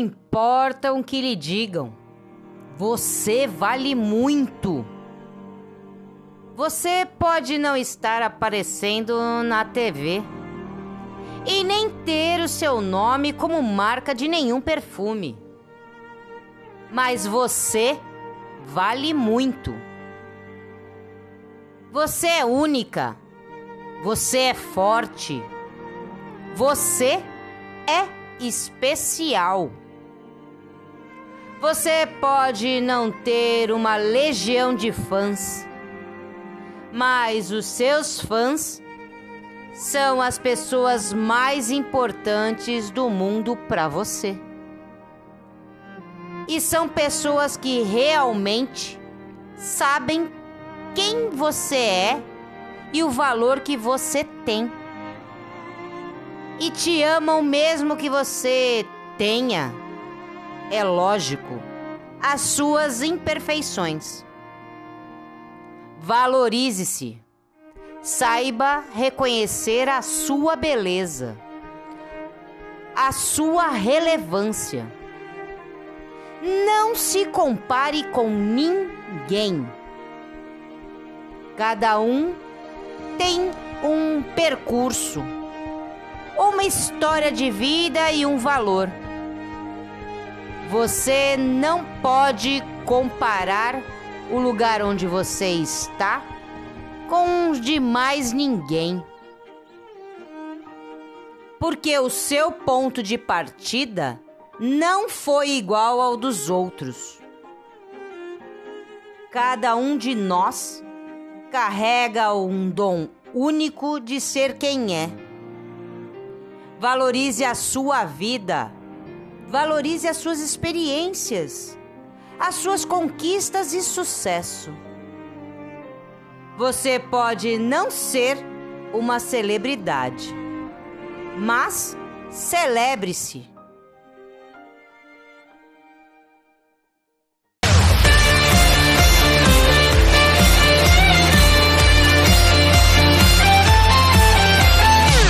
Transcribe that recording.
importa o que lhe digam. Você vale muito. Você pode não estar aparecendo na TV e nem ter o seu nome como marca de nenhum perfume. Mas você vale muito. Você é única. Você é forte. Você é especial. Você pode não ter uma legião de fãs, mas os seus fãs são as pessoas mais importantes do mundo para você. E são pessoas que realmente sabem quem você é e o valor que você tem. E te amam mesmo que você tenha, é lógico, as suas imperfeições. Valorize-se. Saiba reconhecer a sua beleza, a sua relevância. Não se compare com ninguém. Cada um tem um percurso, uma história de vida e um valor. Você não pode comparar o lugar onde você está com os de mais ninguém. Porque o seu ponto de partida não foi igual ao dos outros. Cada um de nós carrega um dom único de ser quem é. Valorize a sua vida. Valorize as suas experiências, as suas conquistas e sucesso. Você pode não ser uma celebridade, mas celebre-se.